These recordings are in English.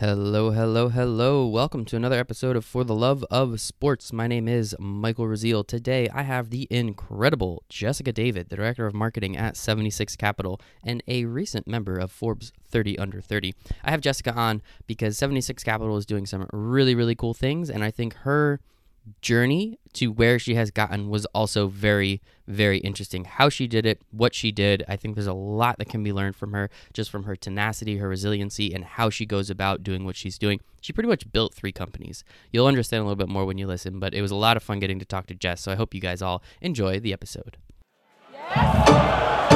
Hello, hello, hello. Welcome to another episode of For the Love of Sports. My name is Michael Raziel. Today I have the incredible Jessica David, the Director of Marketing at 76 Capital and a recent member of Forbes 30 Under 30. I have Jessica on because 76 Capital is doing some really, really cool things, and I think her journey to where she has gotten was also very, very interesting. How she did it, what she did. I think there's a lot that can be learned from her, just from her tenacity, her resiliency, and how she goes about doing what she's doing. She pretty much built three companies. You'll understand a little bit more when you listen, but it was a lot of fun getting to talk to Jess. So I hope you guys all enjoy the episode. Yes.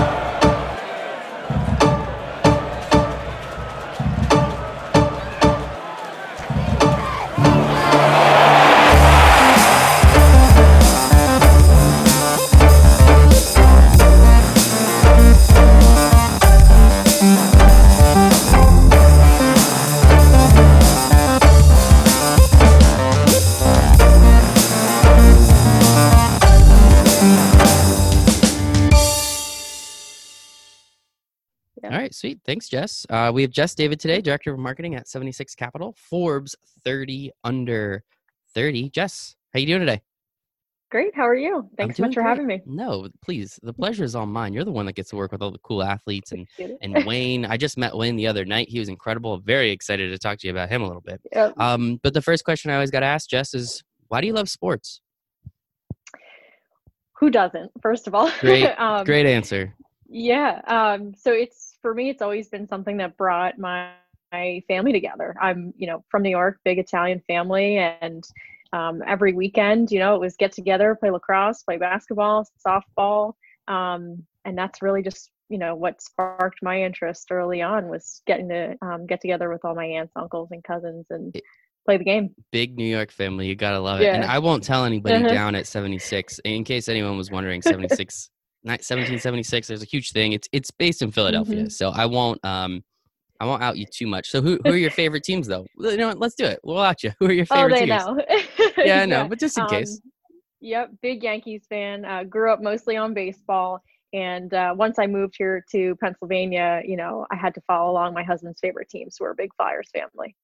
All right, sweet. Thanks, Jess. Uh, we have Jess David today, Director of Marketing at 76 Capital, Forbes 30 under 30. Jess, how you doing today? Great. How are you? Thanks so much for having me. No, please. The pleasure is all mine. You're the one that gets to work with all the cool athletes and and Wayne. I just met Wayne the other night. He was incredible. Very excited to talk to you about him a little bit. Yep. Um, but the first question I always got to ask Jess is, why do you love sports? Who doesn't? First of all, great, um, great answer. Yeah. Um, so it's for me, it's always been something that brought my, my family together. I'm, you know, from New York, big Italian family, and um, every weekend, you know, it was get together, play lacrosse, play basketball, softball, um, and that's really just you know what sparked my interest early on was getting to um, get together with all my aunts, uncles, and cousins and play the game. Big New York family, you gotta love it. Yeah. And I won't tell anybody uh-huh. down at 76. In case anyone was wondering, 76 1776. There's a huge thing. It's it's based in Philadelphia, mm-hmm. so I won't um I won't out you too much. So who who are your favorite teams though? You know what? Let's do it. We'll out you. Who are your oh, favorite oh, they teams? know. yeah, I know, but just in um, case. Yep, big Yankees fan. Uh, grew up mostly on baseball, and uh, once I moved here to Pennsylvania, you know, I had to follow along my husband's favorite teams. So we're a big Flyers family.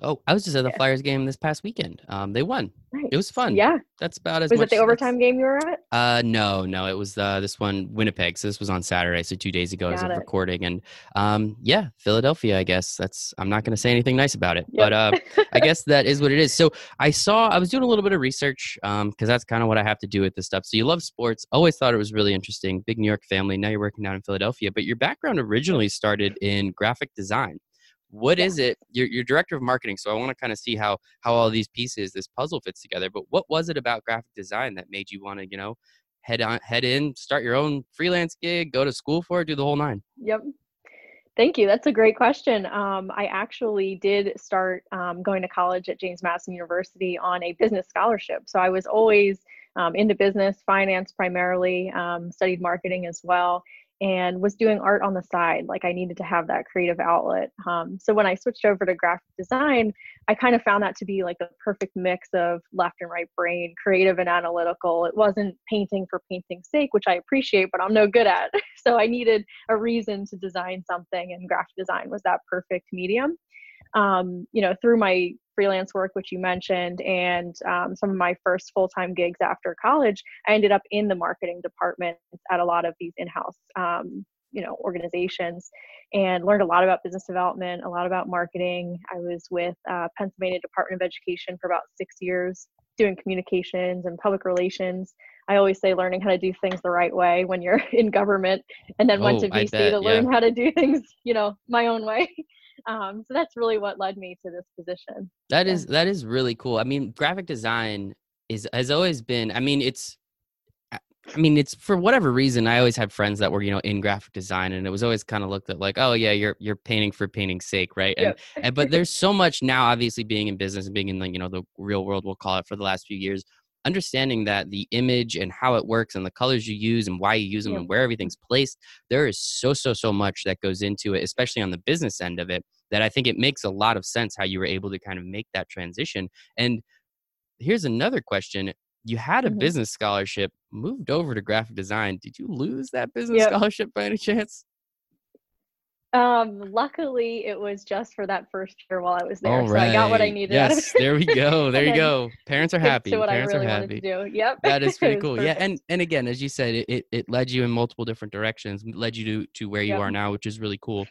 Oh, I was just at the. Flyers game this past weekend. Um, they won. Nice. It was fun. Yeah, that's about as. Was it the overtime game you were at? Uh, no, no. It was uh, this one Winnipeg. So this was on Saturday, so two days ago Got as of recording, and um, yeah, Philadelphia. I guess that's. I'm not going to say anything nice about it, yep. but uh, I guess that is what it is. So I saw. I was doing a little bit of research um, because that's kind of what I have to do with this stuff. So you love sports. Always thought it was really interesting. Big New York family. Now you're working down in Philadelphia, but your background originally started in graphic design what yeah. is it you're, you're director of marketing so i want to kind of see how how all these pieces this puzzle fits together but what was it about graphic design that made you want to you know head on head in start your own freelance gig go to school for it do the whole nine yep Thank you. That's a great question. Um, I actually did start um, going to college at James Madison University on a business scholarship. So I was always um, into business, finance primarily, um, studied marketing as well and was doing art on the side. Like I needed to have that creative outlet. Um, so when I switched over to graphic design, I kind of found that to be like the perfect mix of left and right brain, creative and analytical. It wasn't painting for painting's sake, which I appreciate, but I'm no good at. So I needed a reason to design something, and graphic design was that perfect medium. Um, you know, through my freelance work, which you mentioned, and um, some of my first full time gigs after college, I ended up in the marketing department at a lot of these in house. Um, you know organizations and learned a lot about business development a lot about marketing i was with uh, pennsylvania department of education for about six years doing communications and public relations i always say learning how to do things the right way when you're in government and then oh, went to vc bet, to learn yeah. how to do things you know my own way um, so that's really what led me to this position That is that is really cool i mean graphic design is has always been i mean it's I mean, it's for whatever reason. I always had friends that were, you know, in graphic design, and it was always kind of looked at like, oh yeah, you're you're painting for painting's sake, right? And, yep. and but there's so much now, obviously, being in business and being in like you know the real world, we'll call it, for the last few years, understanding that the image and how it works and the colors you use and why you use them yep. and where everything's placed, there is so so so much that goes into it, especially on the business end of it that I think it makes a lot of sense how you were able to kind of make that transition. And here's another question. You had a mm-hmm. business scholarship, moved over to graphic design. Did you lose that business yep. scholarship by any chance? Um, luckily, it was just for that first year while I was there, All so I got what I needed. Yes, it. there we go. There you go. Parents are happy. to what I really are wanted to do. Yep, That is pretty it cool. Yeah, and and again, as you said, it, it it led you in multiple different directions, led you to to where you Yep. are now, which is really cool.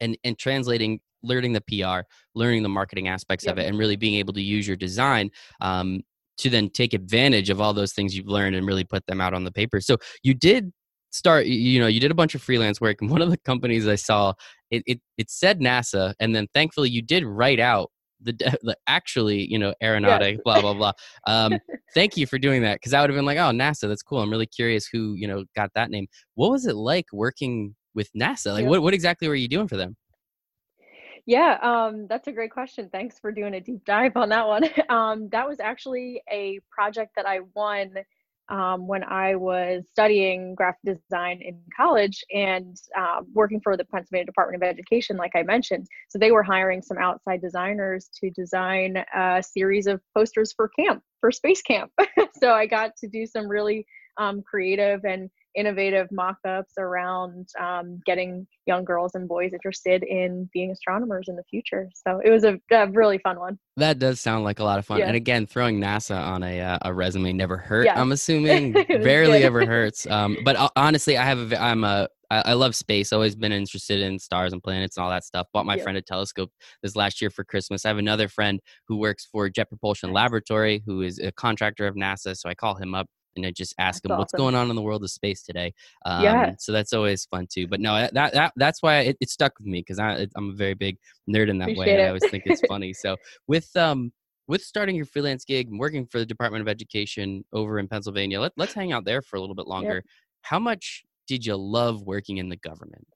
And and translating, learning the PR, learning the marketing aspects of it, and really being able to use your design um, to then take advantage of all those things you've learned and really put them out on the paper. So you did start, you know, you did a bunch of freelance work, and one of the companies I saw, it it, it said NASA, and then thankfully you did write out. The, the actually, you know, aeronautic, blah blah blah. Um, thank you for doing that because I would have been like, oh, NASA, that's cool. I'm really curious who you know got that name. What was it like working with NASA? Like, what what exactly were you doing for them? Yeah, um, that's a great question. Thanks for doing a deep dive on that one. Um, that was actually a project that I won um, when I was studying graphic design in college and uh, working for the Pennsylvania Department of Education, like I mentioned. So they were hiring some outside designers to design a series of posters for camp, for space camp. so I got to do some really um, creative and innovative mock-ups around um, getting young girls and boys interested in being astronomers in the future. So it was a, a really fun one. That does sound like a lot of fun. Yeah. And again, throwing NASA on a uh, a resume never hurt. Yeah. I'm assuming barely ever hurts. Um, but uh, honestly, I have a, I'm a I I love space. Always been interested in stars and planets and all that stuff. Bought my Yeah. friend a telescope this last year for Christmas. I have another friend who works for Jet Propulsion Laboratory, who is a contractor of NASA. So I call him up and I just ask That's him what's awesome. going on in the world of space today. Um, Yeah. So that's always fun too. But no, that that that's why it, it stuck with me because I I'm a very big nerd in that way, Appreciate and I always think it's funny. So with um with starting your freelance gig and working for the Department of Education over in Pennsylvania, let, let's hang out there for a little bit longer. How much did you love working in the government?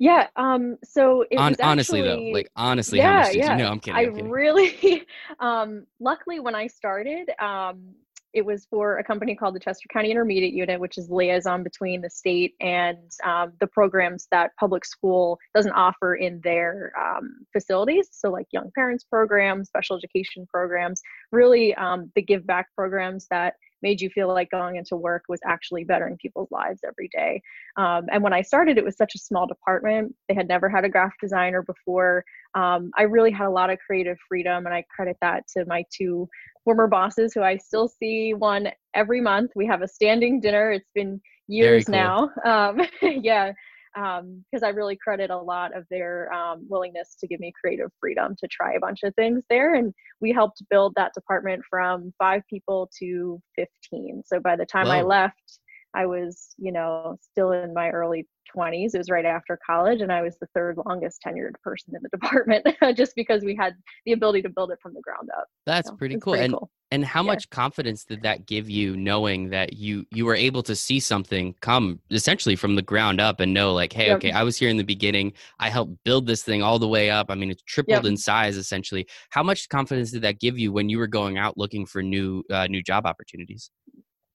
Yeah. Um, so it On, was honestly, actually, though, like honestly, how yeah, much did yeah. you know? I'm kidding. I I'm kidding. really, um, luckily when I started, um, it was for a company called the Chester County Intermediate Unit, which is liaison between the state and um, the programs that public school doesn't offer in their um, facilities. So, like young parents programs, special education programs, really um, the give back programs that made you feel like going into work was actually bettering people's lives every day. Um, and when I started, it was such a small department. They had never had a graphic designer before. Um, I really had a lot of creative freedom, and I credit that to my two former bosses who I still see one every month. We have a standing dinner. It's been years cool. now. Um, yeah, because I really credit a lot of their um, willingness to give me creative freedom to try a bunch of things there. And we helped build that department from five people to 15. So by the time I left, I was, you know, still in my early 20s. It was right after college, and I was the third longest tenured person in the department just because we had the ability to build it from the ground up. That's So pretty cool. and cool. and how Yeah. much confidence did that give you, knowing that you you were able to see something come essentially from the ground up and know, like, hey, Yep. okay, I was here in the beginning. I helped build this thing all the way up. I mean, it's tripled Yep. in size essentially. How much confidence did that give you when you were going out looking for new uh, new job opportunities?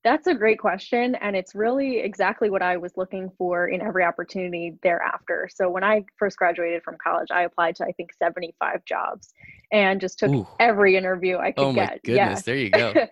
That's a great question. And it's really exactly what I was looking for in every opportunity thereafter. So when I first graduated from college, I applied to, I think, 75 jobs and just took Ooh. every interview I could Oh my get. goodness, there you go.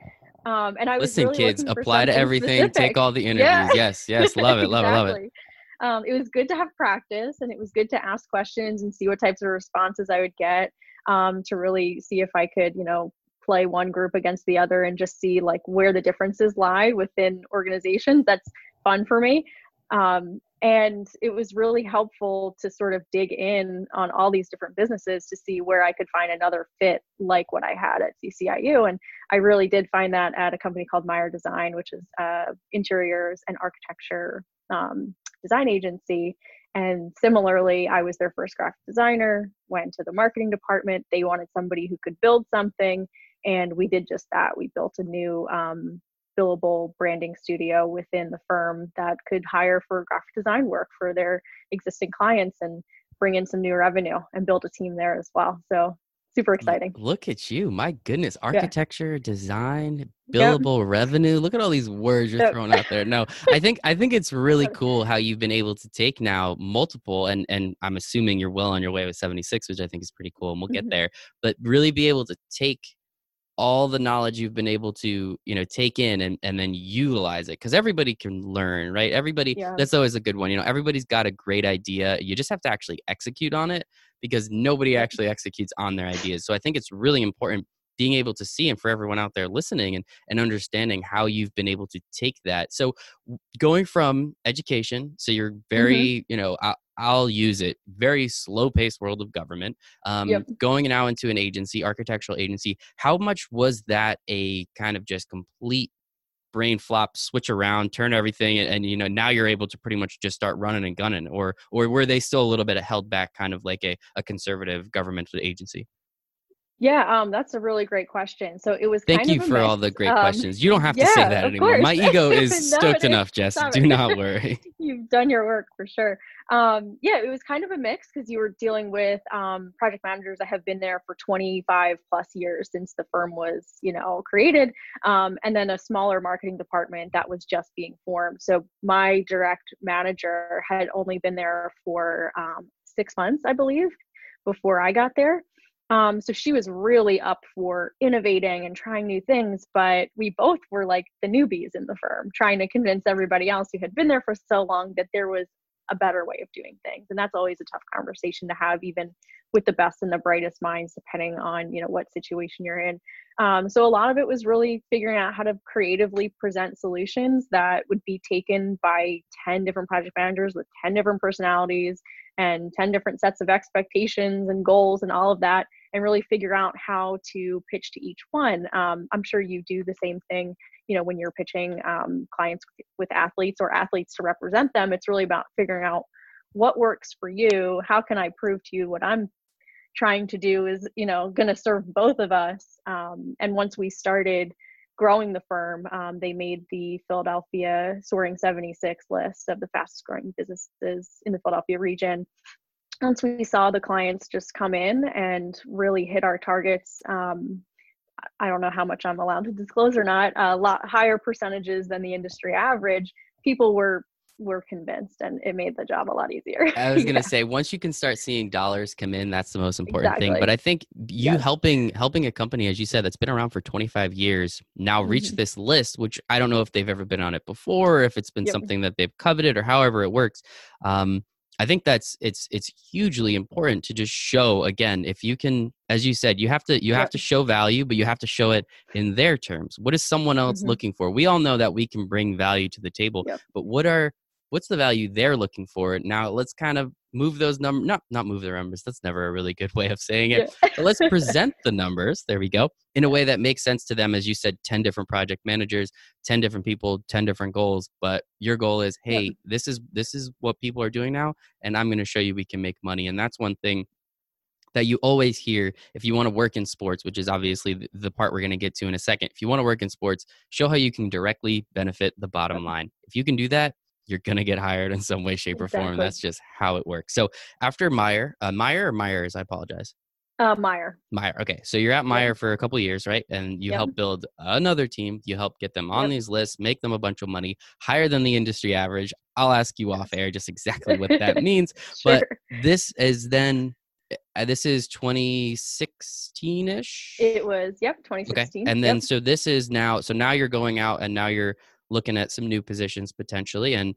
Um, and I was Listen, really kids, apply to everything, specific. take all the interviews. Yeah. Yes, yes, love it, love it, love it. Exactly. Um, it was good to have practice and it was good to ask questions and see what types of responses I would get um, to really see if I could, you know, play one group against the other and just see like where the differences lie within organizations. That's fun for me. Um, and it was really helpful to sort of dig in on all these different businesses to see where I could find another fit like what I had at CCIU. And I really did find that at a company called Meyer Design, which is uh, interiors and architecture um, design agency. And similarly, I was their first graphic designer, went to the marketing department. They wanted somebody who could build something. And we did just that. We built a new um, billable branding studio within the firm that could hire for graphic design work for their existing clients and bring in some new revenue and build a team there as well. So super exciting. Look at you. My goodness. Architecture, design, Yep. billable revenue. Look at all these words you're Yep. throwing out there. No, I think I think it's really cool how you've been able to take now multiple and and I'm assuming you're well on your way with 76, which I think is pretty cool and we'll get Mhm. there. But really be able to take all the knowledge you've been able to you know take in and, and then utilize it because everybody can learn right everybody Yeah. that's always a good one you know everybody's got a great idea you just have to actually execute on it because nobody actually executes on their ideas so i think it's really important being able to see and for everyone out there listening and, and understanding how you've been able to take that. So going from education so you're very you know I, i'll use it very slow paced world of government um, Yep. going now into an agency architectural agency how much was that a kind of just complete brain flop switch around turn everything and, and you know now you're able to pretty much just start running and gunning or or were they still a little bit held back kind of like a, a conservative governmental agency Yeah, um, that's a really great question. So it was thank kind you of a for all the great um, questions you don't have to say that anymore my ego is No, stoked enough jess do not worry You've done your work for sure. Um, yeah, it was kind of a mix because you were dealing with um, project managers that have been there for 25 plus years since the firm was, you know, created, um, and then a smaller marketing department that was just being formed. So my direct manager had only been there for um, six months, I believe, before I got there. Um, so she was really up for innovating and trying new things, but we both were like the newbies in the firm, trying to convince everybody else who had been there for so long that there was a better way of doing things. And that's always a tough conversation to have, even with the best and the brightest minds, depending on you know what situation you're in. Um, so a lot of it was really figuring out how to creatively present solutions that would be taken by 10 different project managers with 10 different personalities and 10 different sets of expectations and goals and all of that and really figure out how to pitch to each one um, i'm sure you do the same thing you know when you're pitching um, clients with, with athletes or athletes to represent them it's really about figuring out what works for you how can i prove to you what i'm trying to do is you know going to serve both of us um, and once we started growing the firm um, they made the philadelphia soaring 76 list of the fastest growing businesses in the philadelphia region. Once we saw the clients just come in and really hit our targets um, i don't know how much i'm allowed to disclose or not a lot higher percentages than the industry average people were were convinced and it made the job a lot easier I was gonna Yeah, say once you can start seeing dollars come in, that's the most important thing. But I think you helping helping a company, as you said, that's been around for 25 years now reach Mhm. this list, which I don't know if they've ever been on it before, or if it's been Yep. something that they've coveted, or however it works. Um, I think that's it's it's hugely important to just show again if you can, as you said, you have to you have Yep. to show value, but you have to show it in their terms. What is someone else Mhm. looking for? We all know that we can bring value to the table, Yep. but what are what's the value they're looking for now let's kind of move those numbers not not move the numbers that's never a really good way of saying it Yeah. but let's present the numbers there we go in a way that makes sense to them as you said 10 different project managers 10 different people 10 different goals but your goal is hey this is this is what people are doing now and i'm going to show you we can make money and that's one thing that you always hear if you want to work in sports, which is obviously the part we're going to get to in a second. If you want to work in sports, show how you can directly benefit the bottom line. If you can do that, you're going to get hired in some way, shape, or form. That's just how it works. So after Meyer, uh, Meyer or Myers, I apologize. uh, meyer Meyer. Okay. So you're at Meyer for a couple years, right? And you Yep. help build another team. You help get them on Yep. these lists, make them a bunch of money, higher than the industry average. I'll ask you off air just exactly what that means. sure But this is then, uh, this is 2016 ish. it was yep 2016. Okay. And then, yep. so this is now, so now you're going out and now you're looking at some new positions potentially. And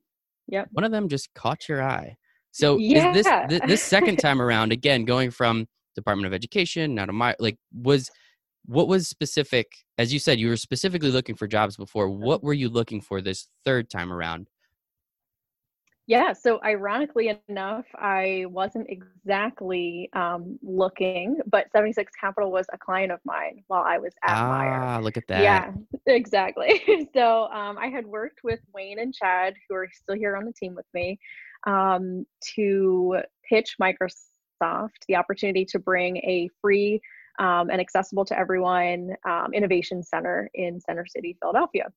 Yep. one of them just caught your eye. So is this, Yeah. thi- this second time around, again, going from Department of Education now to my, like, was, what was specific, as you said, you were specifically looking for jobs before. What were you looking for this third time around? Yeah, so ironically enough, I wasn't exactly um, looking, but 76 Capital was a client of mine while I was at Meyer. Ah, look at that. Yeah, exactly. so um, I had worked with Wayne and Chad, who are still here on the team with me, um, to pitch Microsoft the opportunity to bring a free um, and accessible to everyone um, innovation center in Center City, Philadelphia.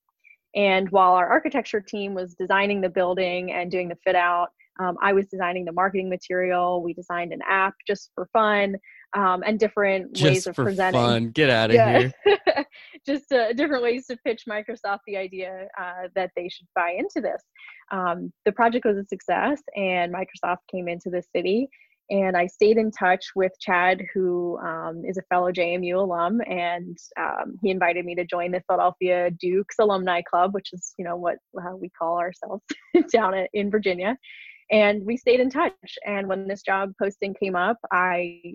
And while our architecture team was designing the building and doing the fit out, um, I was designing the marketing material. We designed an app just for fun um, and different ways Just of for presenting fun. Get out of here. just uh, different ways to pitch Microsoft the idea uh, that they should buy into this. Um, the project was a success, and Microsoft came into the city and I stayed in touch with Chad, who um, is a fellow JMU alum, and um, he invited me to join the Philadelphia Dukes Alumni Club, which is you know what uh, we call ourselves down at, in Virginia. And we stayed in touch. And when this job posting came up, I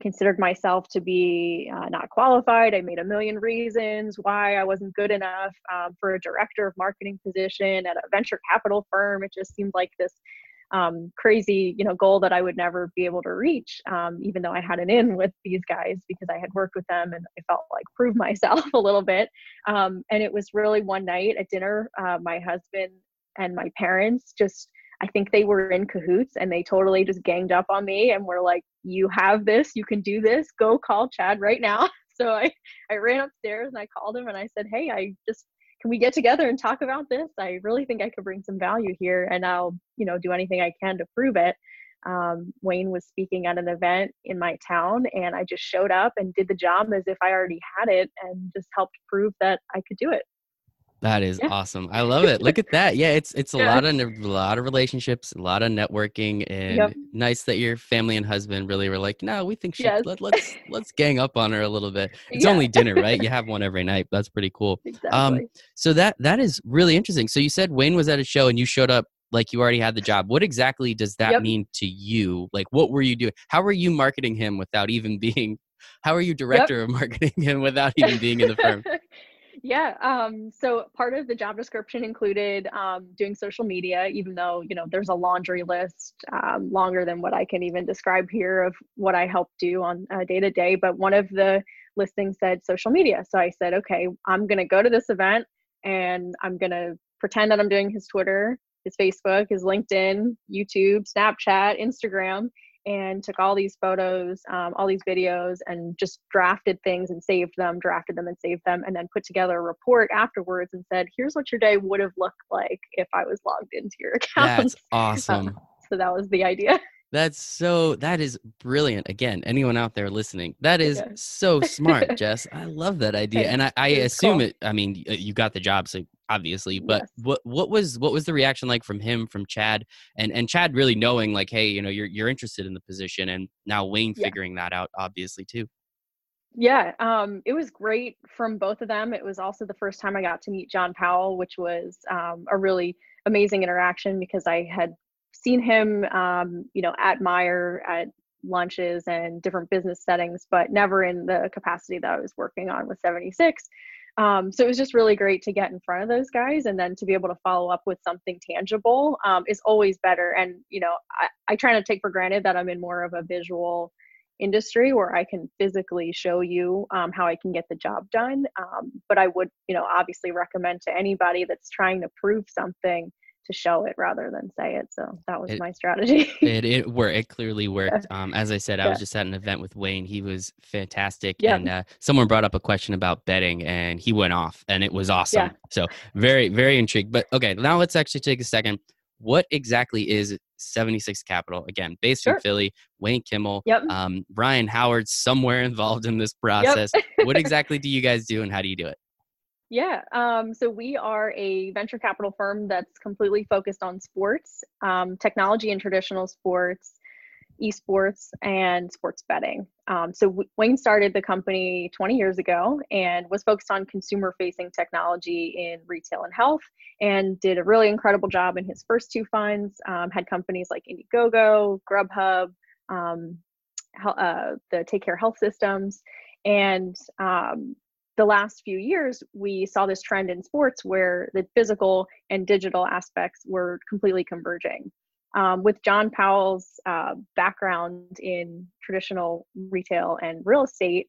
considered myself to be uh, not qualified. I made a million reasons why I wasn't good enough um, for a director of marketing position at a venture capital firm. It just seemed like this um, crazy, you know, goal that I would never be able to reach, um, even though I had an in with these guys because I had worked with them and I felt like prove myself a little bit. Um, and it was really one night at dinner, uh, my husband and my parents just I think they were in cahoots and they totally just ganged up on me and were like, You have this, you can do this, go call Chad right now. So I, I ran upstairs and I called him and I said, Hey, I just can we get together and talk about this? I really think I could bring some value here and I'll, you know, do anything I can to prove it. Um, Wayne was speaking at an event in my town and I just showed up and did the job as if I already had it and just helped prove that I could do it. That is yeah. awesome. I love it. Look at that. Yeah, it's it's a yeah. lot of a lot of relationships, a lot of networking, and yep. nice that your family and husband really were like, no, we think she, yes. let, us let's, let's gang up on her a little bit. It's yeah. only dinner, right? You have one every night. That's pretty cool. Um, exactly. Um, so that that is really interesting. So you said Wayne was at a show and you showed up like you already had the job. What exactly does that yep. mean to you? Like, what were you doing? How were you marketing him without even being? How are you director yep. of marketing him without even being in the firm? Yeah. Um, so part of the job description included um, doing social media, even though you know there's a laundry list um, longer than what I can even describe here of what I help do on day to day. But one of the listings said social media, so I said, okay, I'm gonna go to this event and I'm gonna pretend that I'm doing his Twitter, his Facebook, his LinkedIn, YouTube, Snapchat, Instagram, and took all these photos, um, all these videos, and just drafted things and saved them, drafted them and saved them, and then put together a report afterwards and said, "Here's what your day would have looked like if I was logged into your account." That's awesome. Um, so that was the idea. That's so that is brilliant. Again, anyone out there listening, that is yeah. so smart, Jess. I love that idea. And I, I assume cool. it I mean you got the job, so obviously, but yes. what what was what was the reaction like from him, from Chad? And and Chad really knowing like, hey, you know, you're you're interested in the position and now Wayne yeah. figuring that out obviously too. Yeah, um, it was great from both of them. It was also the first time I got to meet John Powell, which was um, a really amazing interaction because I had seen him, um, you know, at Meyer at lunches and different business settings, but never in the capacity that I was working on with 76. Um, so it was just really great to get in front of those guys and then to be able to follow up with something tangible um, is always better. And, you know, I, I try to take for granted that I'm in more of a visual industry where I can physically show you um, how I can get the job done. Um, but I would, you know, obviously recommend to anybody that's trying to prove something to show it rather than say it. So that was it, my strategy. it it worked. It clearly worked. Yeah. Um, as I said, I yeah. was just at an event with Wayne. He was fantastic. Yeah. And uh, someone brought up a question about betting, and he went off, and it was awesome. Yeah. So very very intrigued. But okay, now let's actually take a second. What exactly is 76 Capital? Again, based sure. in Philly. Wayne Kimmel. Yep. Um, Ryan Howard somewhere involved in this process. Yep. what exactly do you guys do, and how do you do it? Yeah, um, so we are a venture capital firm that's completely focused on sports, um, technology and traditional sports, esports, and sports betting. Um, so Wayne started the company 20 years ago and was focused on consumer facing technology in retail and health and did a really incredible job in his first two funds. Um, had companies like Indiegogo, Grubhub, um, uh, the Take Care Health Systems. And um, the last few years, we saw this trend in sports where the physical and digital aspects were completely converging. Um, with John Powell's uh, background in traditional retail and real estate,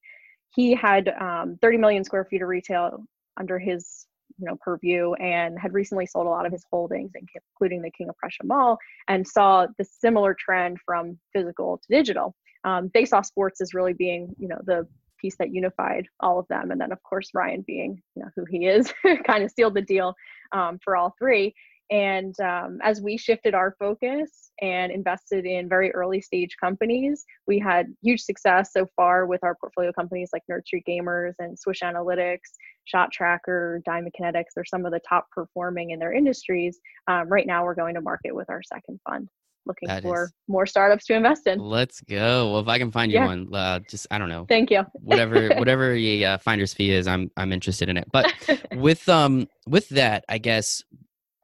he had um, 30 million square feet of retail under his you know purview and had recently sold a lot of his holdings including the king of prussia mall and saw the similar trend from physical to digital um, they saw sports as really being you know the piece that unified all of them. And then, of course, Ryan being you know who he is, kind of sealed the deal um, for all three. And um, as we shifted our focus and invested in very early stage companies, we had huge success so far with our portfolio companies like Nerd Street Gamers and Swish Analytics, Shot Tracker, Diamond Kinetics. They're some of the top performing in their industries. Um, right now, we're going to market with our second fund. Looking That for is- more startups to invest in. Let's go. Well, if I can find you Yeah. one, uh, just I don't know, Thank you. whatever whatever the uh, finder's fee is, I'm I'm interested in it. But with um with that, I guess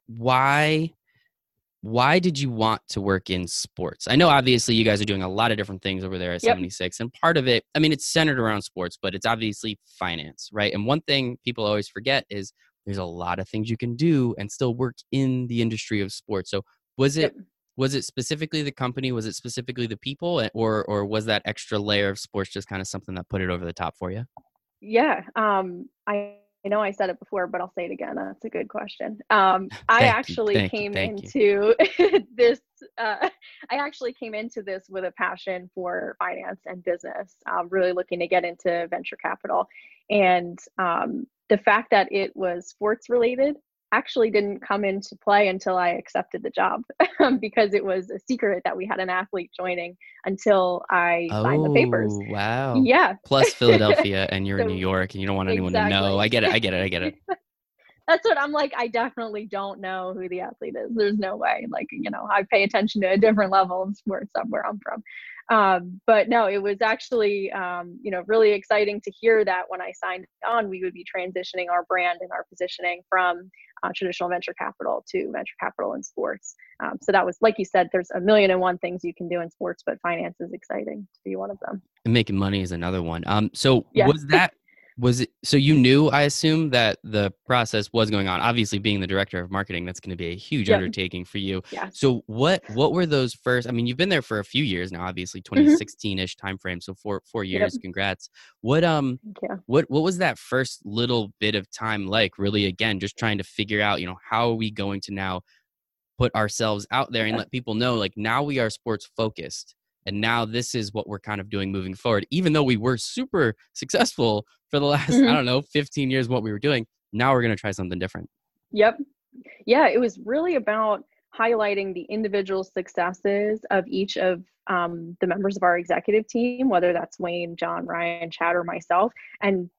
why why did you want to work in sports? I know obviously you guys are doing a lot of different things over there at Yep. 76 and part of it, I mean it's centered around sports, but it's obviously finance, right? And one thing people always forget is there's a lot of things you can do and still work in the industry of sports. So was it Yep. Was it specifically the company, was it specifically the people eh, or or was that extra layer of sports just kind of something that put it over the top for you? Yeah, um, I, I know I said it before, but I'll say it again. That's a good question. Um, I actually you, came thank into this. Uh, I actually came into this with a passion for finance and business. Um, really looking to get into venture capital, and um, the fact that it was sports related actually didn't come into play until I accepted the job because it was a secret that we had an athlete joining until I signed the papers. Oh, Wow. Yeah, Plus Philadelphia, and you're in New York, and you don't want anyone to know. I get it. I get it. I get it. that's what I'm like. I definitely don't know who the athlete is. There's no way. Like, you know, I pay attention to a different level of sports where I'm from. Um, but no, it was actually, um, you know, really exciting to hear that when I signed on, we would be transitioning our brand and our positioning from uh, traditional venture capital to venture capital in sports. Um, so that was, like you said, there's a million and one things you can do in sports, but finance is exciting to be one of them. And making money is another one. Um. So Yeah. was that was it? So you knew, I assume, that the process was going on. Obviously, being the director of marketing, that's going to be a huge undertaking for you. Yeah. So what what were those first? I mean, you've been there for a few years now. Obviously, 2016 ish timeframe. So four four Mm-hmm. Yep. years. Congrats. What um what what was that first little bit of time like really again just trying to figure out you know how are we going to now put ourselves out there and Yeah. let people know like now we are sports focused and now this is what we're kind of doing moving forward even though we were super successful for the last Mhm. i don't know 15 years what we were doing now we're going to try something different Yep. Yeah, it was really about highlighting the individual successes of each of um, the members of our executive team, whether that's Wayne, John, Ryan, Chad, or myself, and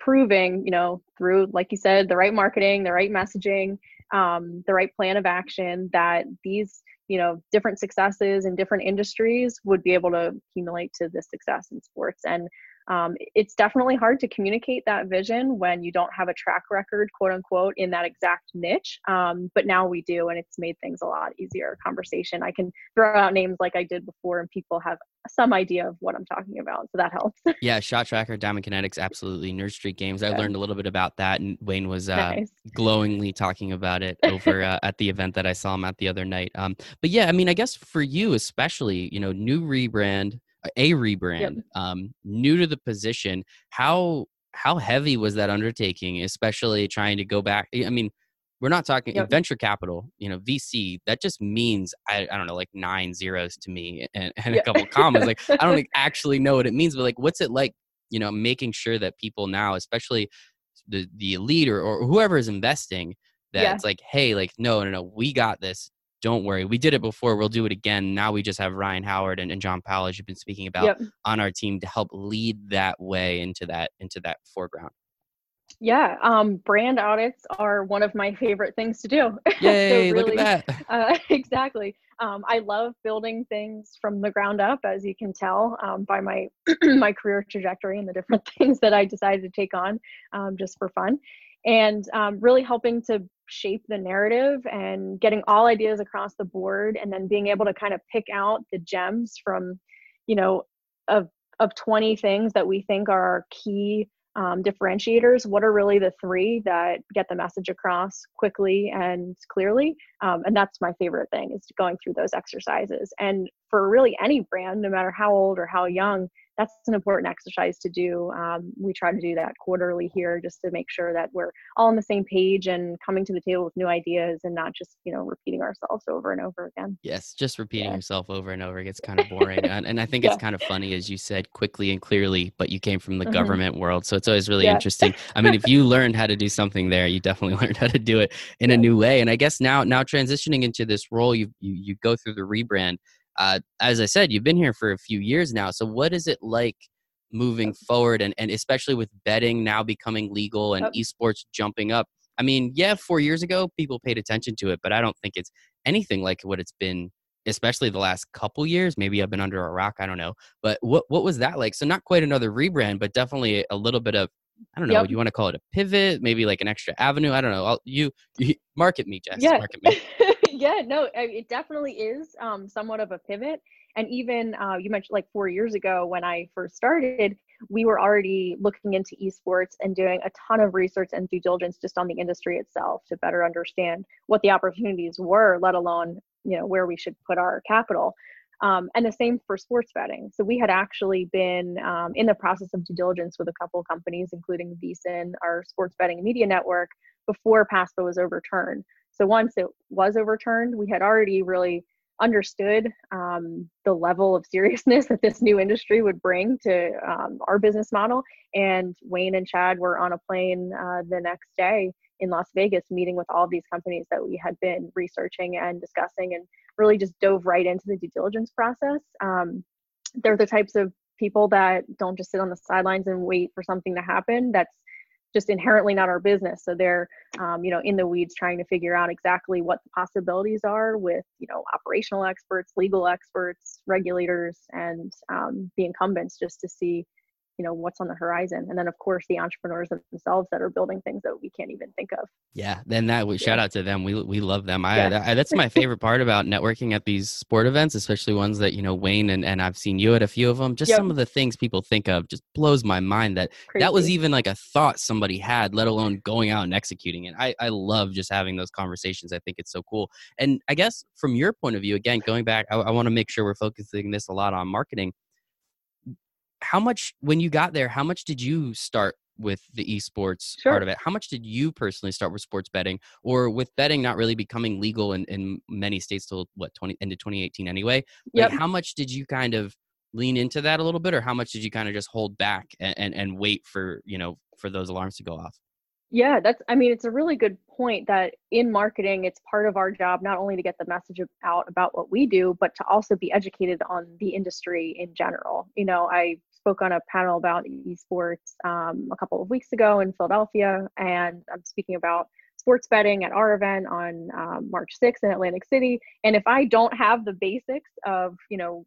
proving, you know, through, like you said, the right marketing, the right messaging, um, the right plan of action, that these, you know, different successes in different industries would be able to accumulate to this success in sports. And um, it's definitely hard to communicate that vision when you don't have a track record, quote unquote, in that exact niche. Um, but now we do, and it's made things a lot easier. Conversation. I can throw out names like I did before, and people have some idea of what I'm talking about. So that helps. yeah shot tracker diamond kinetics absolutely nerd street games i learned a little bit about that and wayne was uh, nice. glowingly talking about it over uh, at the event that I saw him at the other night. Um, but yeah, I mean, I guess for you especially, you know, new rebrand, a rebrand, um, new to the position. How how heavy was that undertaking, especially trying to go back? I mean, we're not talking Yep. venture capital, you know, VC. That just means I, I don't know, like nine zeros to me and, and a couple commas. Like I don't like, actually know what it means, but like, what's it like? You know, making sure that people now, especially the the elite or, or whoever is investing that Yeah. it's like hey like no no no we got this don't worry we did it before we'll do it again now we just have ryan howard and, and john powell as you've been speaking about Yep. on our team to help lead that way into that into that foreground Yeah. Um, brand audits are one of my favorite things to do. So yay look at that Uh, exactly. Um, I love building things from the ground up, as you can tell um, by my my career trajectory and the different things that I decided to take on um, just for fun, and um, really helping to shape the narrative and getting all ideas across the board, and then being able to kind of pick out the gems from, you know, of of 20 things that we think are our key um, differentiators what are really the three that get the message across quickly and clearly? Um, and that's my favorite thing is going through those exercises. And for really any brand no matter how old or how young that's an important exercise to do um, we try to do that quarterly here just to make sure that we're all on the same page and coming to the table with new ideas and not just you know repeating ourselves over and over again yes just repeating Yeah. yourself over and over gets kind of boring and, and i think it's Yeah. kind of funny as you said quickly and clearly but you came from the Mhm. government world so it's always really Yeah. interesting i mean if you learned how to do something there you definitely learned how to do it in a new way and i guess now now transitioning into this role you you, you go through the rebrand uh, as i said you've been here for a few years now so what is it like moving forward and, and especially with betting now becoming legal and esports jumping up i mean yeah four years ago people paid attention to it but i don't think it's anything like what it's been especially the last couple years. Maybe I've been under a rock. I don't know. But what what was that like? So not quite another rebrand, but definitely a little bit of I don't know. Yep. You want to call it a pivot? Maybe like an extra avenue? I don't know. I'll, you, you market me, Jess. Yeah. Market me. yeah. No, it definitely is um, somewhat of a pivot. And even uh, you mentioned like four years ago when I first started, we were already looking into esports and doing a ton of research and due diligence just on the industry itself to better understand what the opportunities were, let alone you know where we should put our capital. Um, and the same for sports betting. So we had actually been um, in the process of due diligence with a couple of companies, including VSiN, our sports betting media network, before PASPA was overturned. So once it was overturned, we had already really understood um, the level of seriousness that this new industry would bring to um, our business model. And Wayne and Chad were on a plane uh, the next day in Las Vegas, meeting with all these companies that we had been researching and discussing, and really just dove right into the due diligence process. Um, they're the types of people that don't just sit on the sidelines and wait for something to happen. That's just inherently not our business. So they're, um, you know, in the weeds trying to figure out exactly what the possibilities are with, you know, operational experts, legal experts, regulators, and um, the incumbents, just to see you know what's on the horizon. And then of course the entrepreneurs themselves that are building things that we can't even think of. Yeah then that we yeah. shout out to them. We we love them. I, yeah. that, that's my favorite part about networking at these sport events especially ones that you know wayne and, and i've seen you at a few of them just yep. some of the things people think of just blows my mind that Crazy. that was even like a thought somebody had let alone going out and executing it. I i love just having those conversations. I think it's so cool. And i guess from your point of view again going back i, I want to make sure we're focusing this a lot on marketing how much when you got there how much did you start with the esports sure. part of it how much did you personally start with sports betting or with betting not really becoming legal in, in many states till what 20 into 2018 anyway yep. like how much did you kind of lean into that a little bit or how much did you kind of just hold back and, and, and wait for you know for those alarms to go off yeah, that's, I mean, it's a really good point that in marketing, it's part of our job not only to get the message out about what we do, but to also be educated on the industry in general. You know, I spoke on a panel about esports um, a couple of weeks ago in Philadelphia, and I'm speaking about sports betting at our event on um, March 6th in Atlantic City. And if I don't have the basics of, you know,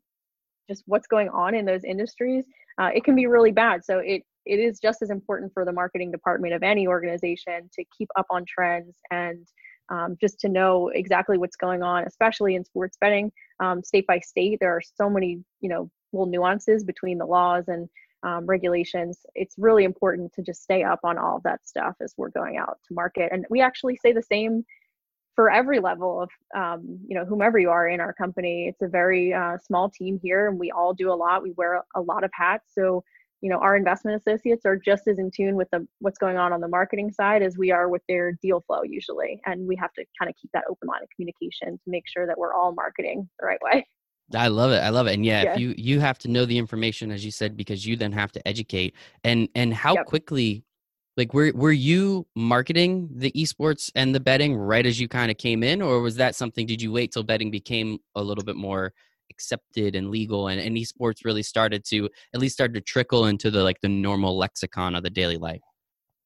just what's going on in those industries, uh, it can be really bad. So it it is just as important for the marketing department of any organization to keep up on trends and um, just to know exactly what's going on, especially in sports betting, um, state by state. There are so many, you know, little nuances between the laws and um, regulations. It's really important to just stay up on all of that stuff as we're going out to market. And we actually say the same for every level of, um, you know, whomever you are in our company. It's a very uh, small team here, and we all do a lot. We wear a lot of hats, so you know our investment associates are just as in tune with the what's going on on the marketing side as we are with their deal flow usually and we have to kind of keep that open line of communication to make sure that we're all marketing the right way I love it. I love it. And yeah, yeah, if you you have to know the information as you said because you then have to educate. And and how yep. quickly like were were you marketing the esports and the betting right as you kind of came in or was that something did you wait till betting became a little bit more accepted and legal and, and esports really started to at least started to trickle into the like the normal lexicon of the daily life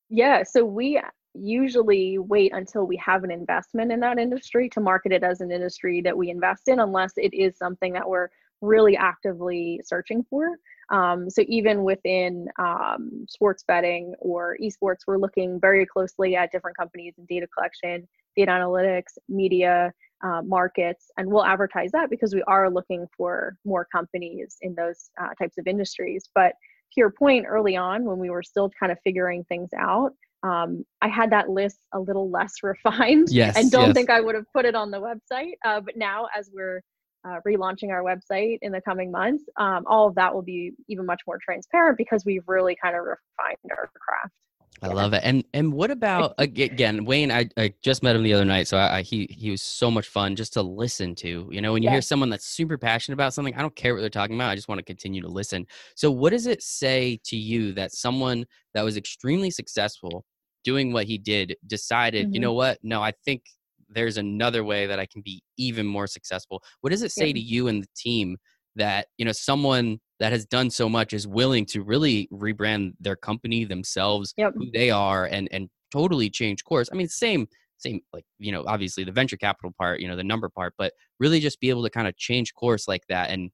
yeah so we usually wait until we have an investment in that industry to market it as an industry that we invest in unless it is something that we're really actively searching for um, so even within um, sports betting or esports we're looking very closely at different companies and data collection data analytics media uh, markets, and we'll advertise that because we are looking for more companies in those uh, types of industries. But to your point, early on when we were still kind of figuring things out, um, I had that list a little less refined, yes, and don't yes. think I would have put it on the website. Uh, but now, as we're uh, relaunching our website in the coming months, um, all of that will be even much more transparent because we've really kind of refined our craft. I love it. And and what about again, Wayne? I, I just met him the other night, so I, I, he he was so much fun just to listen to. You know, when you hear someone that's super passionate about something, I don't care what they're talking about. I just want to continue to listen. So, what does it say to you that someone that was extremely successful doing what he did decided, mm-hmm. you know what? No, I think there's another way that I can be even more successful. What does it say yeah. to you and the team that you know someone that has done so much is willing to really rebrand their company themselves yep. who they are and and totally change course i mean same same like you know obviously the venture capital part you know the number part but really just be able to kind of change course like that and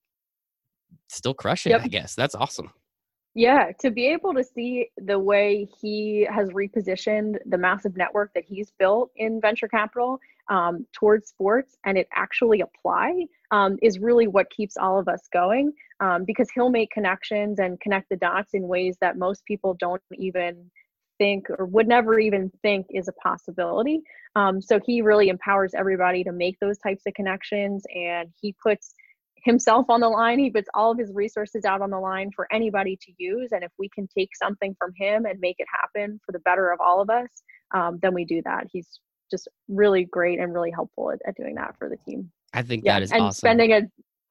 still crush it yep. i guess that's awesome yeah, to be able to see the way he has repositioned the massive network that he's built in venture capital um, towards sports and it actually apply um, is really what keeps all of us going um, because he'll make connections and connect the dots in ways that most people don't even think or would never even think is a possibility. Um, so he really empowers everybody to make those types of connections and he puts himself on the line. He puts all of his resources out on the line for anybody to use. And if we can take something from him and make it happen for the better of all of us, um, then we do that. He's just really great and really helpful at, at doing that for the team. I think yeah. that is and awesome. spending a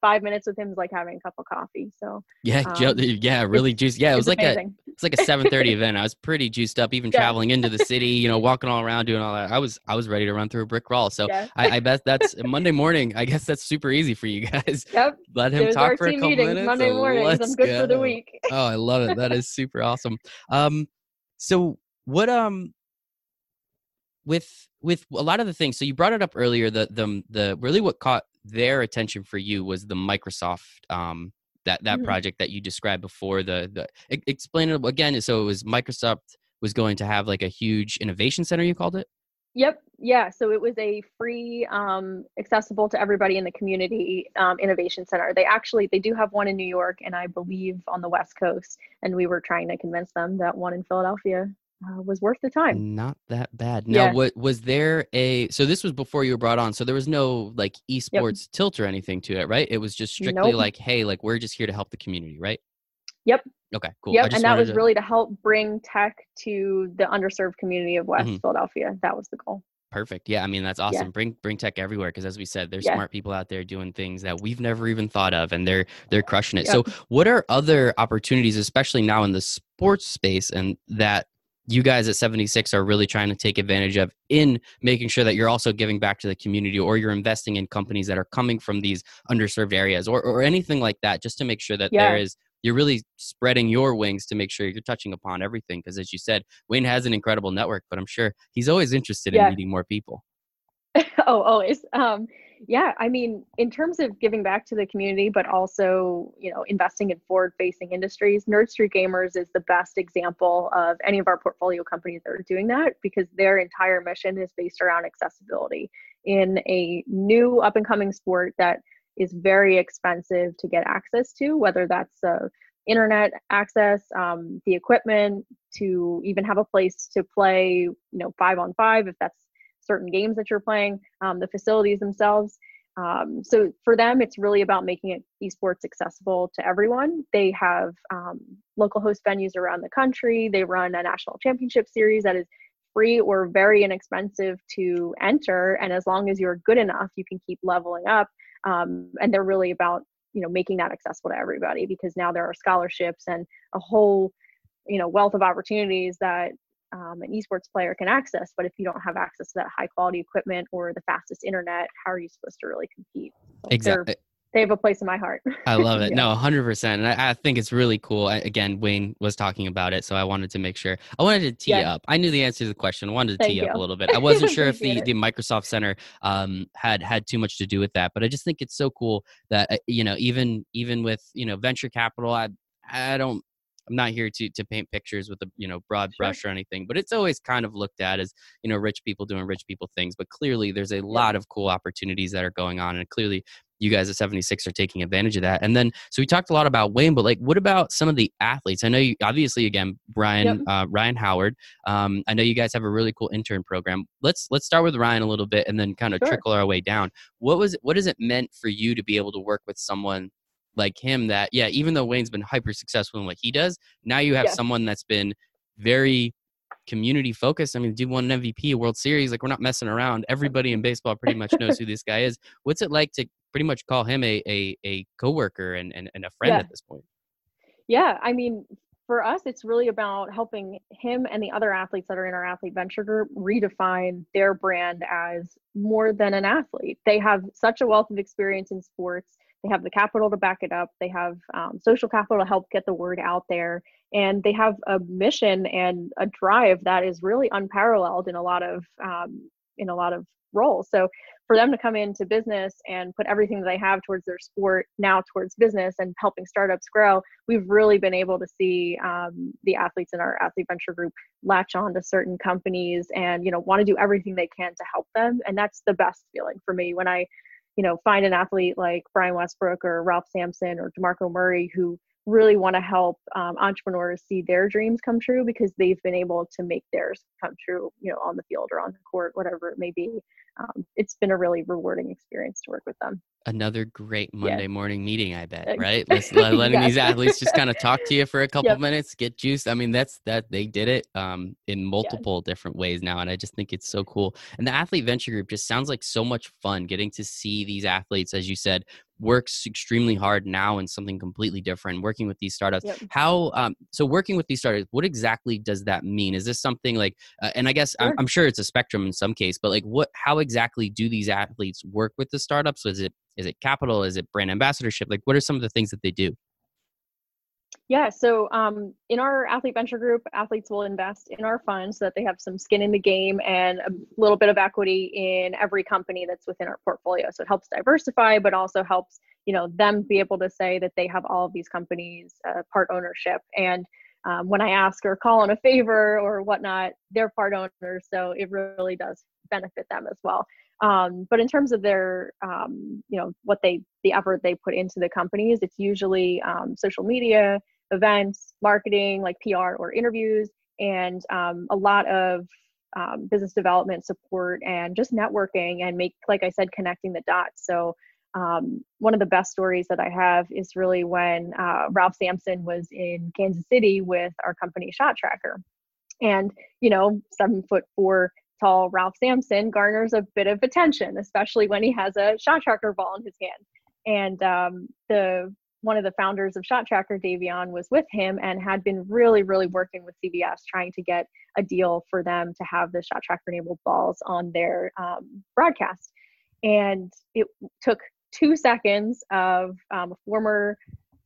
five minutes with him is like having a cup of coffee. So yeah, um, yeah, really juicy. Yeah, it was like amazing. a it's like a seven thirty event. I was pretty juiced up, even yeah. traveling into the city. You know, walking all around, doing all that. I was I was ready to run through a brick wall. So yeah. I, I, bet that's Monday morning. I guess that's super easy for you guys. Yep. Let him talk for a couple minutes. Monday mornings. I'm good go. for the week. oh, I love it. That is super awesome. Um, so what um with with a lot of the things so you brought it up earlier the the the really what caught their attention for you was the microsoft um that that mm-hmm. project that you described before the the explain it again so it was microsoft was going to have like a huge innovation center you called it? Yep yeah so it was a free um, accessible to everybody in the community um, innovation center. They actually they do have one in new york and i believe on the west coast and we were trying to convince them that one in philadelphia uh, was worth the time. Not that bad. Now, yeah. what was there a? So this was before you were brought on. So there was no like esports yep. tilt or anything to it, right? It was just strictly nope. like, hey, like we're just here to help the community, right? Yep. Okay. Cool. Yep. And that was to... really to help bring tech to the underserved community of West mm-hmm. Philadelphia. That was the goal. Perfect. Yeah, I mean that's awesome. Yeah. Bring bring tech everywhere because as we said, there's yeah. smart people out there doing things that we've never even thought of, and they're they're crushing it. Yep. So, what are other opportunities, especially now in the sports space, and that you guys at 76 are really trying to take advantage of in making sure that you're also giving back to the community or you're investing in companies that are coming from these underserved areas or, or anything like that just to make sure that yeah. there is you're really spreading your wings to make sure you're touching upon everything because as you said wayne has an incredible network but i'm sure he's always interested yeah. in meeting more people oh always. Um yeah i mean in terms of giving back to the community but also you know investing in forward facing industries nerd street gamers is the best example of any of our portfolio companies that are doing that because their entire mission is based around accessibility in a new up and coming sport that is very expensive to get access to whether that's uh, internet access um, the equipment to even have a place to play you know five on five if that's certain games that you're playing, um, the facilities themselves. Um, so for them, it's really about making it esports accessible to everyone. They have um, local host venues around the country. They run a national championship series that is free or very inexpensive to enter, and as long as you're good enough, you can keep leveling up. Um, and they're really about you know making that accessible to everybody because now there are scholarships and a whole you know wealth of opportunities that um, an esports player can access. But if you don't have access to that high quality equipment or the fastest internet, how are you supposed to really compete? Exactly. They have a place in my heart. I love it. yeah. No, 100%. And I, I, think it's really cool. I, again, Wayne was talking about it, so I wanted to make sure. I wanted to tee yeah. up. I knew the answer to the question. I wanted to Thank tee you. up a little bit. I wasn't sure if the, the Microsoft Center um, had had too much to do with that, but I just think it's so cool that, uh, you know, even even with, you know, venture capital, I I don't I'm not here to to paint pictures with a you know broad brush sure. or anything, but it's always kind of looked at as you know rich people doing rich people things. But clearly, there's a lot of cool opportunities that are going on, and clearly, you guys at 76 are taking advantage of that. And then, so we talked a lot about Wayne, but like, what about some of the athletes? I know you obviously again, Ryan yep. uh, Ryan Howard. Um, I know you guys have a really cool intern program. Let's let's start with Ryan a little bit, and then kind of sure. trickle our way down. What was what has it meant for you to be able to work with someone like him that yeah even though wayne's been hyper successful in what he does now you have yeah. someone that's been very community focused. I mean dude won an mvp a world series like we're not messing around. Everybody in baseball pretty much knows who this guy is. What's it like to pretty much call him a a, a coworker and, and, and a friend yeah. at this point? Yeah i mean for us it's really about helping him and the other athletes that are in our athlete venture group redefine their brand as more than an athlete. They have such a wealth of experience in sports they have the capital to back it up. They have um, social capital to help get the word out there. And they have a mission and a drive that is really unparalleled in a lot of um, in a lot of roles. So for them to come into business and put everything that they have towards their sport now towards business and helping startups grow, we've really been able to see um, the athletes in our athlete venture group latch on to certain companies and you know want to do everything they can to help them. And that's the best feeling for me when I, you know, find an athlete like Brian Westbrook or Ralph Sampson or DeMarco Murray who really want to help um, entrepreneurs see their dreams come true because they've been able to make theirs come true you know on the field or on the court whatever it may be um, it's been a really rewarding experience to work with them another great Monday yeah. morning meeting, I bet, right? letting these athletes just kind of talk to you for a couple yep. minutes, get juiced. I mean, that's that they did it um, in multiple yeah. different ways now, and I just think it's so cool. And the athlete venture group just sounds like so much fun. Getting to see these athletes, as you said, works extremely hard now in something completely different working with these startups yep. how um, so working with these startups what exactly does that mean is this something like uh, and i guess sure. I'm, I'm, sure it's a spectrum in some case but like what how exactly do these athletes work with the startups is it is it capital? Is it brand ambassadorship? Like, what are some of the things that they do? Yeah, so um, in our athlete venture group, athletes will invest in our fund so that they have some skin in the game and a little bit of equity in every company that's within our portfolio. So it helps diversify, but also helps you know them be able to say that they have all of these companies uh, part ownership. And um, when I ask or call on a favor or whatnot, they're part owners, so it really does benefit them as well. Um, but in terms of their, um, you know, what they, the effort they put into the companies, it's usually um, social media, events, marketing, like PR or interviews, and um, a lot of um, business development support and just networking and make, like I said, connecting the dots. So um, one of the best stories that I have is really when uh, Ralph Sampson was in Kansas City with our company ShotTracker. And, you know, seven foot four tall Ralph Sampson garners a bit of attention, especially when he has a ShotTracker ball in his hand. And um, the one of the founders of Shot Tracker, Davyeon, was with him and had been really, really working with CBS trying to get a deal for them to have the ShotTracker enabled balls on their um, broadcast. And it took two seconds of um, a former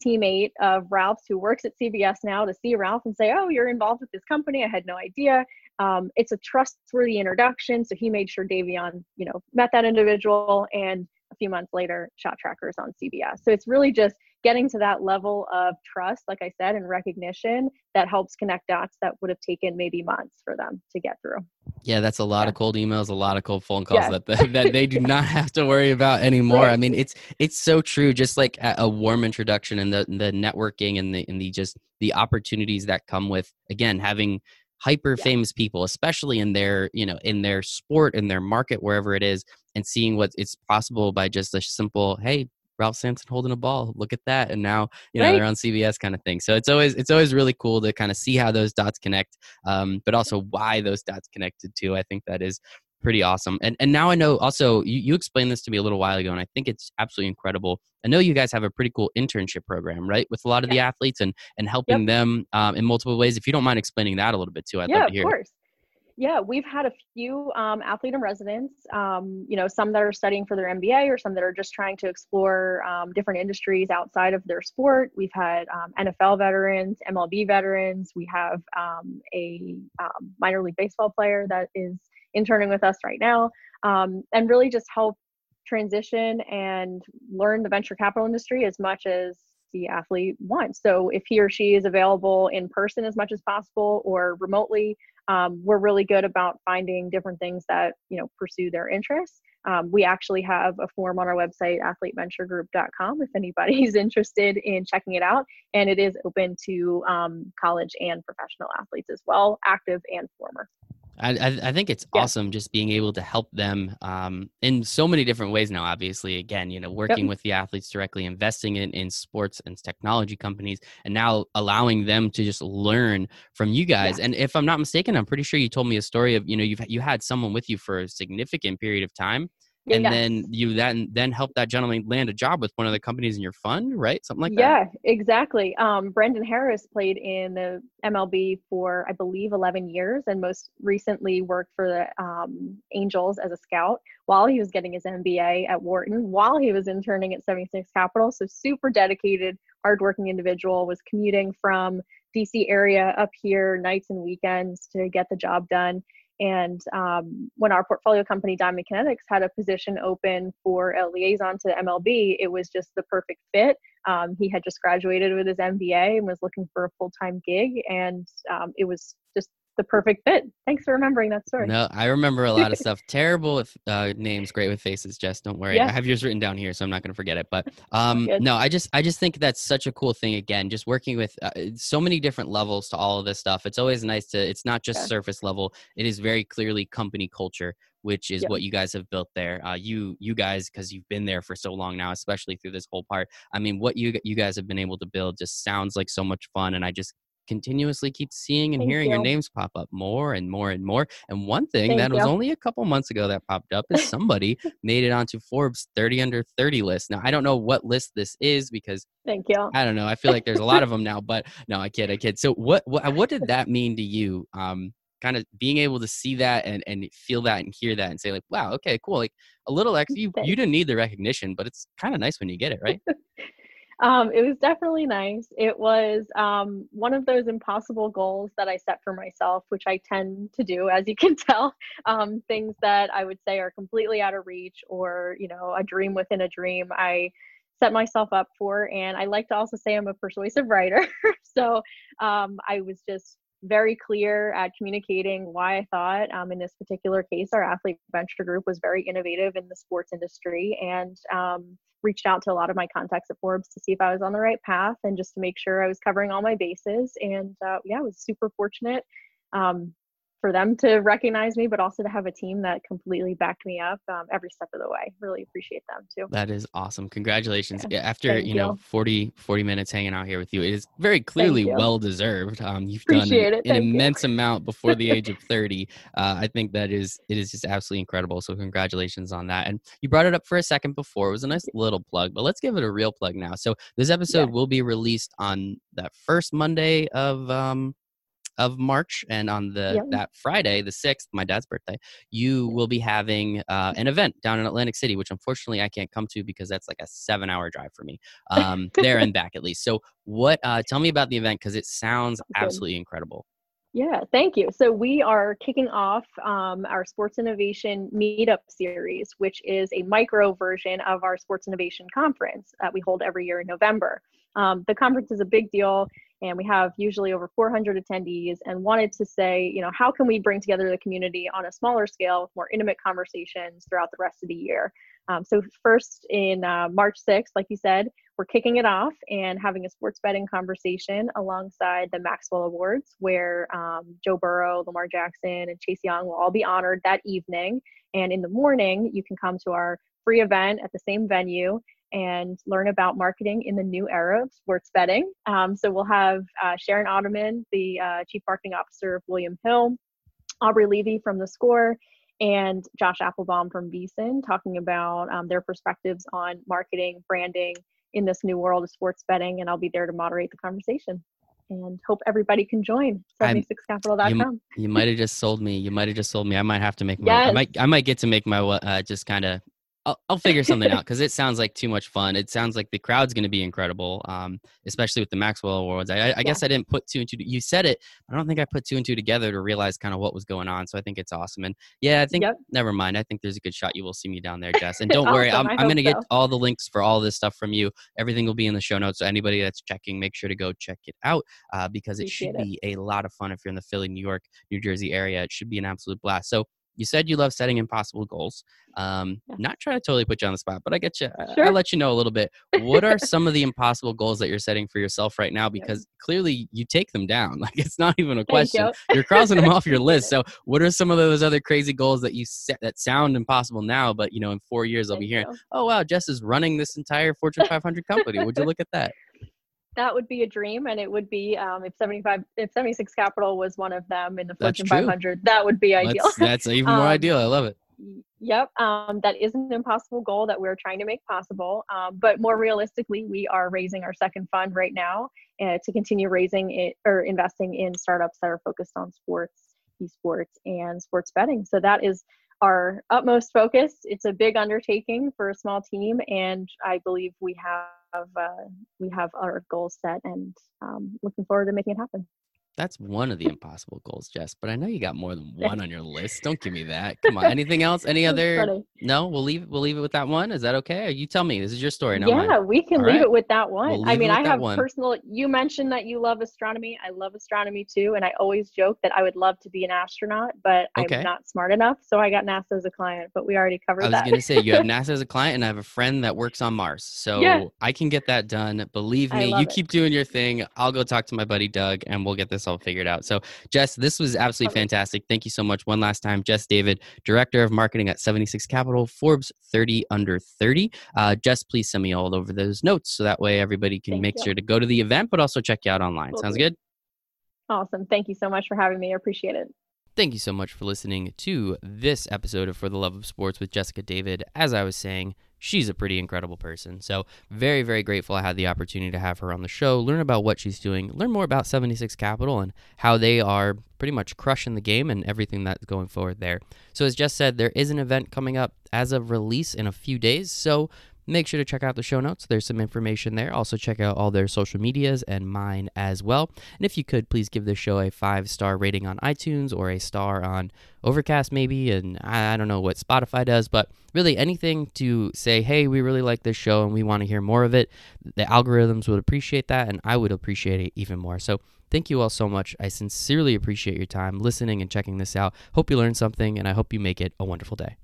teammate of Ralph's who works at CBS now to see Ralph and say, Oh, you're involved with this company. I had no idea. Um, it's a trustworthy introduction. So he made sure Davyeon, you know, met that individual and a few months later, ShotTracker's on CBS. So it's really just getting to that level of trust, like I said, and recognition that helps connect dots that would have taken maybe months for them to get through. Yeah, that's a lot yeah. of cold emails, a lot of cold phone calls yeah. that that they do not have to worry about anymore. Right. I mean, it's it's so true. Just like a warm introduction and the the networking and the and the just the opportunities that come with again having hyper famous yeah. people especially in their you know in their sport in their market wherever it is and seeing what it's possible by just a simple hey Ralph Sampson holding a ball. Look at that. And now, you know, right. they're on CBS kind of thing. So it's always it's always really cool to kind of see how those dots connect, um, but also why those dots connected to. I think that is pretty awesome. And and now I know also you, you explained this to me a little while ago, and I think it's absolutely incredible. I know you guys have a pretty cool internship program, right, with a lot of the athletes and and helping yep. them um, in multiple ways. If you don't mind explaining that a little bit too, I'd yeah, love to hear. Of course. Yeah, we've had a few um, athlete in residence, um, you know, some that are studying for their MBA or some that are just trying to explore um, different industries outside of their sport. We've had um, NFL veterans, MLB veterans. We have um, a um, minor league baseball player that is interning with us right now and really just help transition and learn the venture capital industry as much as the athlete wants. So if he or she is available in person as much as possible or remotely, um, we're really good about finding different things that you know pursue their interests. Um, we actually have a form on our website, athleteventuregroup.com, if anybody's interested in checking it out. And it is open to um, college and professional athletes as well, active and former. I, I think it's yeah. awesome just being able to help them um, in so many different ways now. Obviously, again, you know, working yep. with the athletes directly, investing in in sports and technology companies, and now allowing them to just learn from you guys. Yeah. And if I'm not mistaken, I'm pretty sure you told me a story of you know you've you had someone with you for a significant period of time and yes. then you then then help that gentleman land a job with one of the companies in your fund right? Something like yeah, that? Yeah exactly. Um, brendan harris played in the mlb for i believe 11 years and most recently worked for the um, angels as a scout while he was getting his mba at wharton while he was interning at 76 capital. So super dedicated hardworking individual was commuting from dc area up here nights and weekends to get the job done And um, when our portfolio company, Diamond Kinetics, had a position open for a liaison to MLB, it was just the perfect fit. Um, he had just graduated with his MBA and was looking for a full time gig, and um, it was just the perfect fit. Thanks for remembering that story. No, I remember a lot of stuff. Terrible with uh, names, great with faces. Jess, don't worry. Yeah. I have yours written down here, so I'm not going to forget it. But um, no, I just I just think that's such a cool thing. Again, just working with uh, so many different levels to all of this stuff. It's always nice to. It's not just Yeah. surface level. It is very clearly company culture, which is Yep. what you guys have built there. Uh, you you guys because you've been there for so long now, especially through this whole part. I mean, what you you guys have been able to build just sounds like so much fun, and I just continuously keep seeing and Thank hearing your names pop up more and more and more. And one thing Thank that was only a couple months ago that popped up is somebody made it onto Forbes 30 under 30 list. Now I don't know what list this is because Thank you. I don't know. I feel like there's a lot of them now, but no, I kid, I kid. So what what what did that mean to you? Um, kind of being able to see that and and feel that and hear that and say like, wow, okay, cool. Like a little extra. You you didn't need the recognition, but it's kind of nice when you get it, right? Um, it was definitely nice. It was um, one of those impossible goals that I set for myself, which I tend to do, as you can tell. Um, things that I would say are completely out of reach or, you know, a dream within a dream. I set myself up for, and I like to also say I'm a persuasive writer. so um, I was just very clear at communicating why I thought, um, in this particular case, our athlete venture group was very innovative in the sports industry and um, reached out to a lot of my contacts at Forbes to see if I was on the right path and just to make sure I was covering all my bases. And uh, yeah, I was super fortunate um, for them to recognize me, but also to have a team that completely backed me up um, every step of the way. Really appreciate them too. That is awesome. Congratulations. Yeah, After, thank you know, you. 40, 40 minutes hanging out here with you, it is very clearly well deserved. Um, you've done an, an you. immense amount before the age of 30. Uh, I think that is, it is just absolutely incredible. So congratulations on that. And you brought it up for a second before. It was a nice little plug, but let's give it a real plug now. So this episode Yeah. will be released on that first Monday of, um, of March and on the Yep. that Friday, the sixth, my dad's birthday, you will be having uh, an event down in Atlantic City, which unfortunately I can't come to because that's like a seven-hour drive for me, um, there and back at least. So, what? Uh, tell me about the event because it sounds absolutely incredible. Yeah, thank you. So we are kicking off um, our Sports Innovation Meetup Series, which is a micro version of our Sports Innovation Conference that we hold every year in November. Um, the conference is a big deal, and we have usually over 400 attendees. And wanted to say, you know, how can we bring together the community on a smaller scale, with more intimate conversations throughout the rest of the year? Um, so first in uh, March 6th, like you said, we're kicking it off and having a sports betting conversation alongside the Maxwell Awards, where um, Joe Burrow, Lamar Jackson, and Chase Young will all be honored that evening. And in the morning, you can come to our free event at the same venue and learn about marketing in the new era of sports betting. Um, so we'll have uh, Sharon Otterman, the uh, Chief Marketing Officer of William Hill, Aubrey Levy from The Score, and Josh Appelbaum from VSiN talking about um, their perspectives on marketing, branding in this new world of sports betting. And I'll be there to moderate the conversation. And hope everybody can join I'm- 76capital.com. You might have just sold me. You might have just sold me. I might have to make my. I might. I might get to make my. Uh, just kind of. I'll, I'll figure something out because it sounds like too much fun. It sounds like the crowd's going to be incredible, um, especially with the Maxwell Awards. I, I, I guess I didn't put two and two. You said it. I don't think I put two and two together to realize kind of what was going on. So I think it's awesome. And yeah, I think Yep. never mind. I think there's a good shot you will see me down there, Jess. And don't worry, I'm, I'm going to hope get all the links for all this stuff from you. Everything will be in the show notes. So anybody that's checking, make sure to go check it out uh, because it should Appreciate be a lot of fun if you're in the Philly, New York, New Jersey area. It should be an absolute blast. So you said you love setting impossible goals. Um, Yeah. Not trying to totally put you on the spot, but I get you. I- Sure. I'll let you know a little bit. What are some of the impossible goals that you're setting for yourself right now? Because clearly you take them down. Like it's not even a question. you. You're crossing them off your list. So what are some of those other crazy goals that you set that sound impossible now, but you know in four years I'll be Thank hearing, you. oh wow, Jess is running this entire Fortune 500 company. Would you look at that? That would be a dream and it would be um, if 75 if 76 capital was one of them in the fortune true. 500 that would be ideal That's, that's even more Um, ideal. I love it. Yep, um, that is an impossible goal that we're trying to make possible. Um, but more realistically, we are raising our second fund right now uh, to continue raising it or investing in startups that are focused on sports, esports, and sports betting. So that is our utmost focus. It's a big undertaking for a small team, and I believe we have uh, we have our goals set, and um, looking forward to making it happen. That's one of the impossible goals, Jess. But I know you got more than one on your list. Don't give me that. Come on. Anything else? Any other? No, we'll leave. We'll leave it with that one. Is that okay? You tell me. This is your story. No yeah, mine. we can All leave right. it with that one. We'll I mean, I have one. personal. You mentioned that you love astronomy. I love astronomy too, and I always joke that I would love to be an astronaut, but Okay. I'm not smart enough. So I got NASA as a client. But we already covered that. I was that. to say you have NASA as a client, and I have a friend that works on Mars, so Yeah. I can get that done. Believe me. You it. keep doing your thing. I'll go talk to my buddy Doug, and we'll get this all figured out. So, Jess, this was absolutely fantastic. Thank you so much. One last time, Jess David, Director of Marketing at 76 Capital, Forbes 30 under 30. Uh, Jess, please send me all over those notes so that way everybody can Thank make you. sure to go to the event, but also check you out online. Sounds good? awesome. Thank you so much for having me. I appreciate it. Thank you so much for listening to this episode of For the Love of Sports with Jessica David. As I was saying, she's a pretty incredible person. So, very, very grateful I had the opportunity to have her on the show, learn about what she's doing, learn more about 76 Capital and how they are pretty much crushing the game and everything that's going forward there. So, as Jess said, there is an event coming up as of release in a few days. So, Make sure to check out the show notes. There's some information there. Also, check out all their social medias and mine as well. And if you could, please give this show a five star rating on iTunes or a star on Overcast, maybe. And I don't know what Spotify does, but really anything to say, hey, we really like this show and we want to hear more of it. The algorithms would appreciate that, and I would appreciate it even more. So, Thank you all so much. I sincerely appreciate your time listening and checking this out. Hope you learned something, and I hope you make it a wonderful day.